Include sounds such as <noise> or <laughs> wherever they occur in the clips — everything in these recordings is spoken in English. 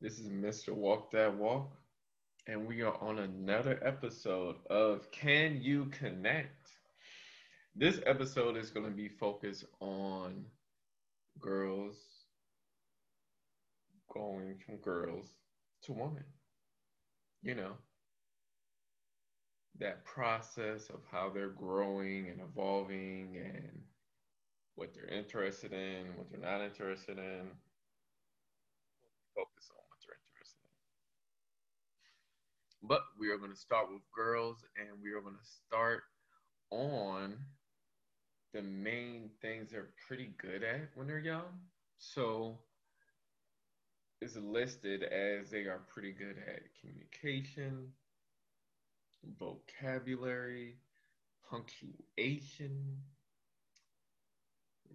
This is Mr. Walk That Walk, and we are on another episode of Can You Connect? This episode is going to be focused on girls going from girls to women. You know, that process of how they're growing and evolving and what they're interested in, what they're not interested in focus on what they're interested in. But we are going to start with girls and we are going to start on the main things they're pretty good at when they're young. So it's listed as they are pretty good at communication, vocabulary, punctuation,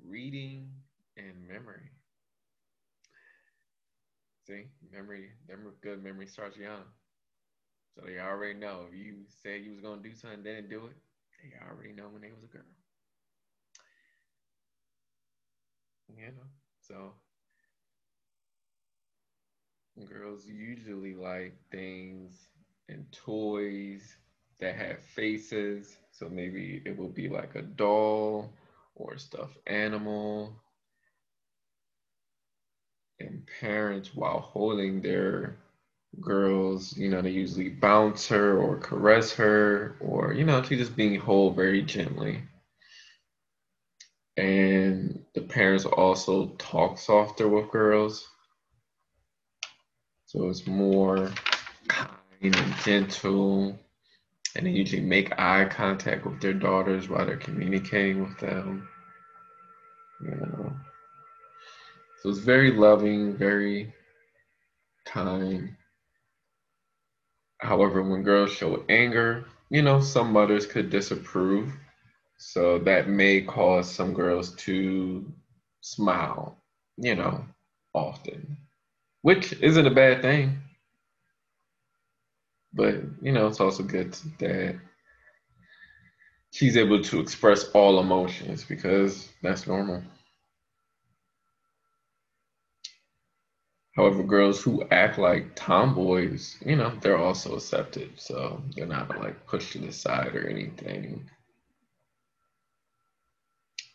reading, and memory. See, memory, memory, good memory starts young. So they already know if you said you was gonna do something, didn't do it, they already know when they was a girl. You know, so girls usually like things and toys that have faces. So maybe it will be like a doll or a stuffed animal and parents while holding their girls, you know, they usually bounce her or caress her or, you know, she's just being held very gently. And the parents also talk softer with girls. So it's more kind and gentle. And they usually make eye contact with their daughters while they're communicating with them. You know. So it's very loving, very kind. However, when girls show anger, you know, some mothers could disapprove. So that may cause some girls to smile, you know, often, which isn't a bad thing. But, you know, it's also good that she's able to express all emotions because that's normal. However, girls who act like tomboys, you know, they're also accepted. So they're not like pushed to the side or anything.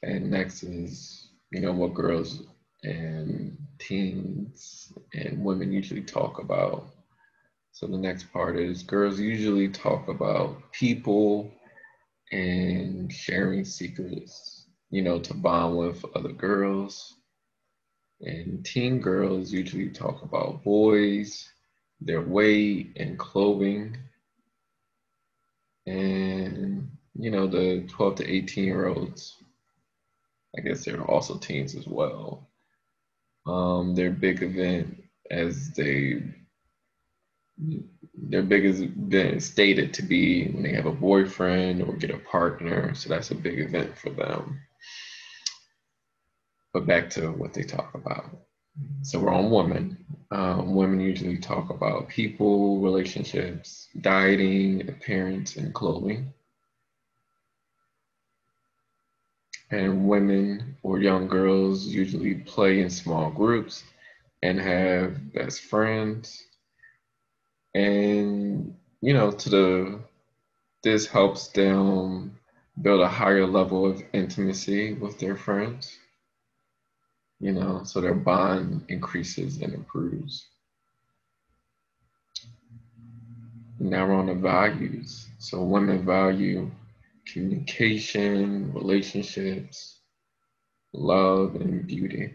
And next is, you know, what girls and teens and women usually talk about. So the next part is girls usually talk about people and sharing secrets, you know, to bond with other girls and teen girls usually talk about boys, their weight and clothing. And, you know, the 12 to 18 year olds, I guess they're also teens as well. Um, their big event as they their biggest event stated to be when they have a boyfriend or get a partner. So that's a big event for them. But back to what they talk about. So we're on women. Um, women usually talk about people, relationships, dieting, appearance, and clothing. And women or young girls usually play in small groups and have best friends. And, you know, to the, this helps them build a higher level of intimacy with their friends you know, so their bond increases and improves. Now we're on the values. So women value communication, relationships, love, and beauty.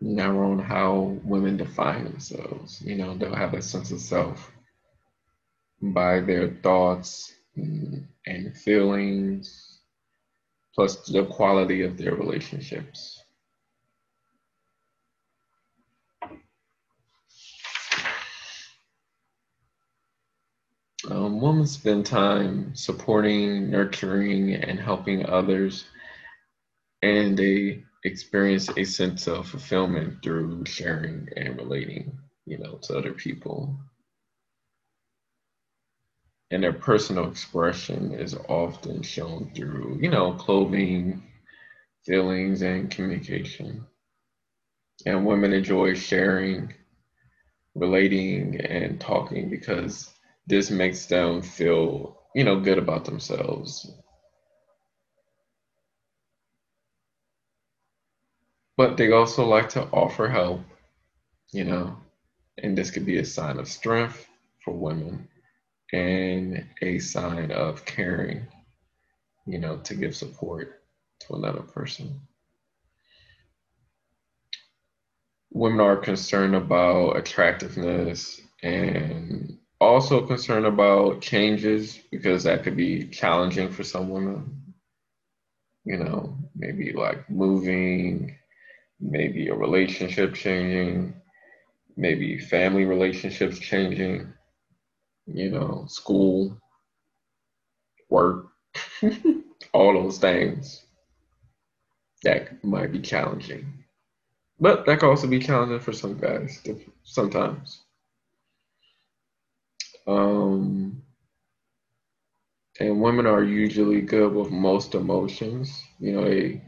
Now we're on how women define themselves. You know, they'll have a sense of self by their thoughts and feelings, plus the quality of their relationships. Um, women spend time supporting, nurturing, and helping others, and they experience a sense of fulfillment through sharing and relating, you know, to other people and their personal expression is often shown through, you know, clothing, feelings, and communication. And women enjoy sharing, relating, and talking because this makes them feel, you know, good about themselves. But they also like to offer help, you know, and this could be a sign of strength for women and a sign of caring, you know, to give support to another person. Women are concerned about attractiveness and also concerned about changes because that could be challenging for some women. You know, maybe like moving, maybe a relationship changing, maybe family relationships changing, you know, school, work, <laughs> all those things that might be challenging. But that can also be challenging for some guys sometimes. Um, and women are usually good with most emotions. You know, they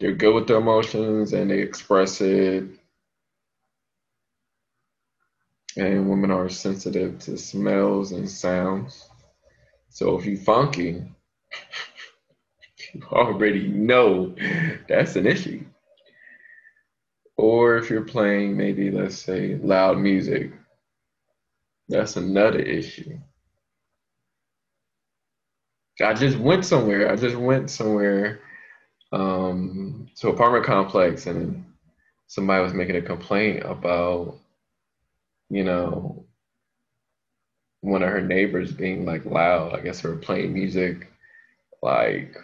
they're good with their emotions and they express it and women are sensitive to smells and sounds. So if you funky, <laughs> you already know that's an issue. Or if you're playing maybe let's say loud music, that's another issue. I just went somewhere. I just went somewhere um, to apartment complex and somebody was making a complaint about you know, one of her neighbors being like loud. I guess her playing music like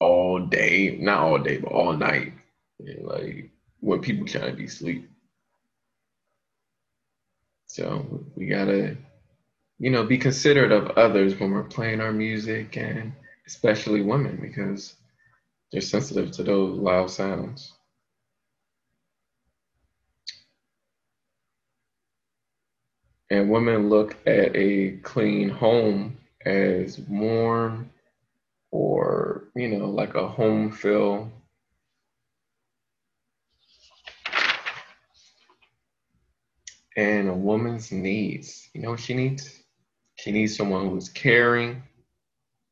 all day, not all day, but all night. And, like when people trying to be asleep. So we gotta, you know, be considerate of others when we're playing our music and especially women because they're sensitive to those loud sounds. And women look at a clean home as warm or you know like a home feel. And a woman's needs. You know what she needs? She needs someone who's caring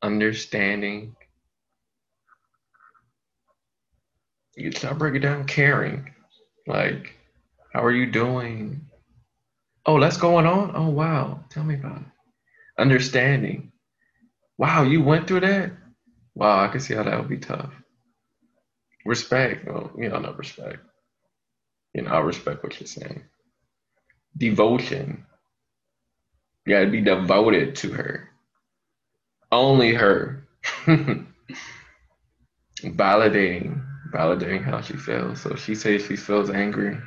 understanding. You start breaking down caring. Like how are you doing Oh, that's going on? Oh, wow. Tell me about it. Understanding. Wow, you went through that? Wow, I can see how that would be tough. Respect. Well, you know, not respect. You know, I respect what you're saying. Devotion. You gotta be devoted to her. Only her. <laughs> validating. Validating how she feels. So she says she feels angry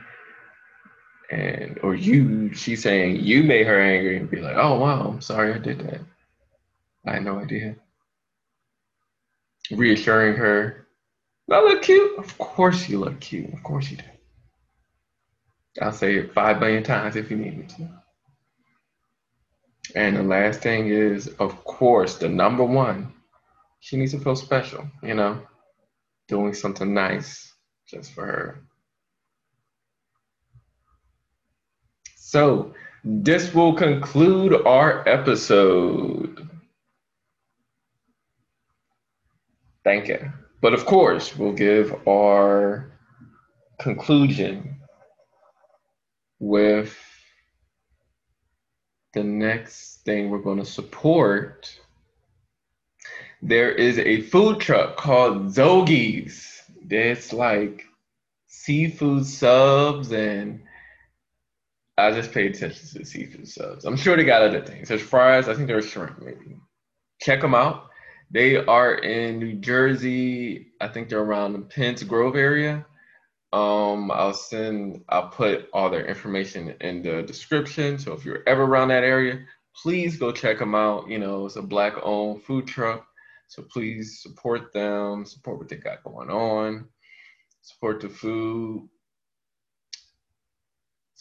and or you she's saying you made her angry and be like oh wow i'm sorry i did that. I had no idea. Reassuring her i look cute. Of course you look cute. Of course you do. I'll say it five million times if you need me to. And the last thing is of course the number one she needs to feel special you know doing something nice just for her So, this will conclude our episode. Thank you. But of course, we'll give our conclusion with the next thing we're going to support. There is a food truck called Zoagies. It's like seafood subs and I just paid attention to the seafood subs. I'm sure they got other things. There's fries. I think there's shrimp, maybe. Check them out. They are in New Jersey. I think they're around the Penns Grove area. Um, I'll send. I'll put all their information in the description. So if you're ever around that area, please go check them out. You know, it's a black-owned food truck. So please support them. Support what they got going on. Support the food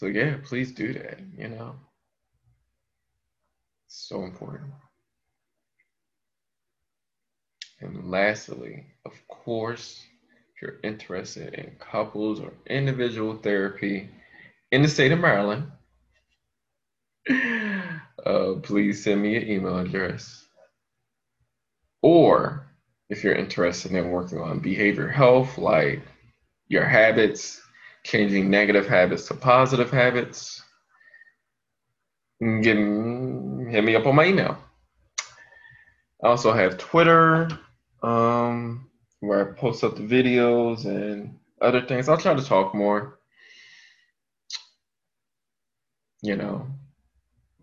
so yeah, please do that, you know. It's So important. And lastly, of course, if you're interested in couples or individual therapy in the state of Maryland, <laughs> uh, please send me an email address. Or if you're interested in working on behavior health, like your habits, changing negative habits to positive habits, get, hit me up on my email. I also have Twitter, um, where I post up the videos and other things. I'll try to talk more. You know,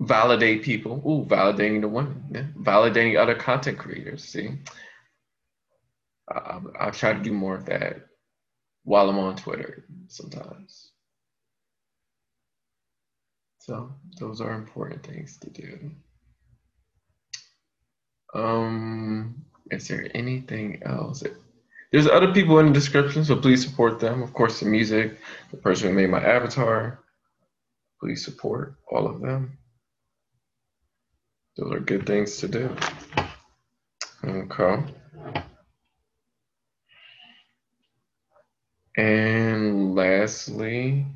validate people. Ooh, validating the women. Yeah. Validating other content creators. See, uh, I'll try to do more of that while I'm on Twitter sometimes. So those are important things to do. Um, is there anything else? There's other people in the description, so please support them. Of course, the music, the person who made my avatar. Please support all of them. Those are good things to do. Okay. And lastly,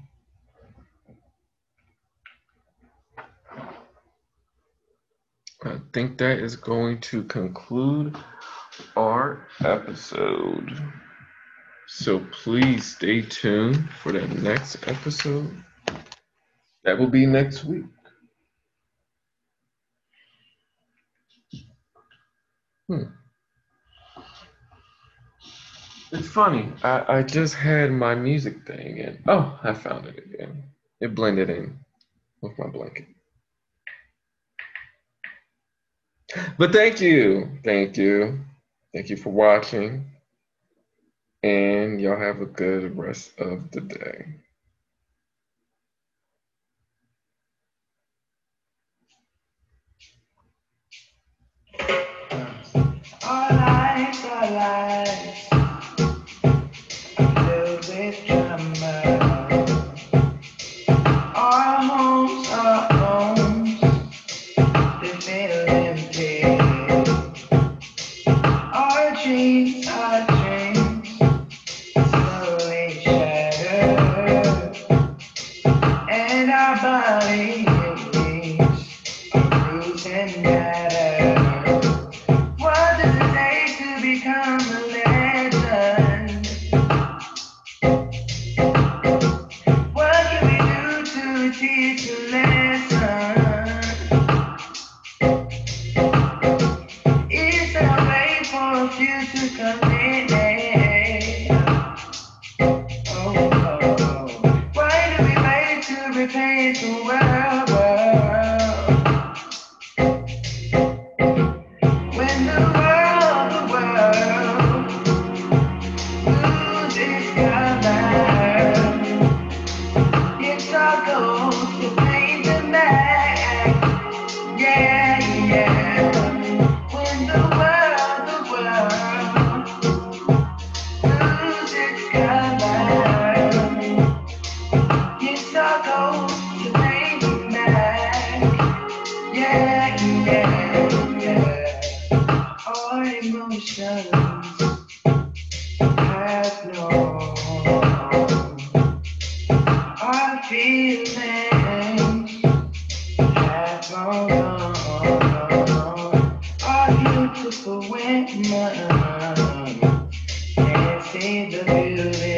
I think that is going to conclude our episode. So please stay tuned for the next episode. That will be next week. Hmm. It's funny. I, I just had my music thing and oh, I found it again. It blended in with my blanket. But thank you. Thank you. Thank you for watching. And y'all have a good rest of the day. Our lives, our Amém. teach a lesson. the window and see the beauty.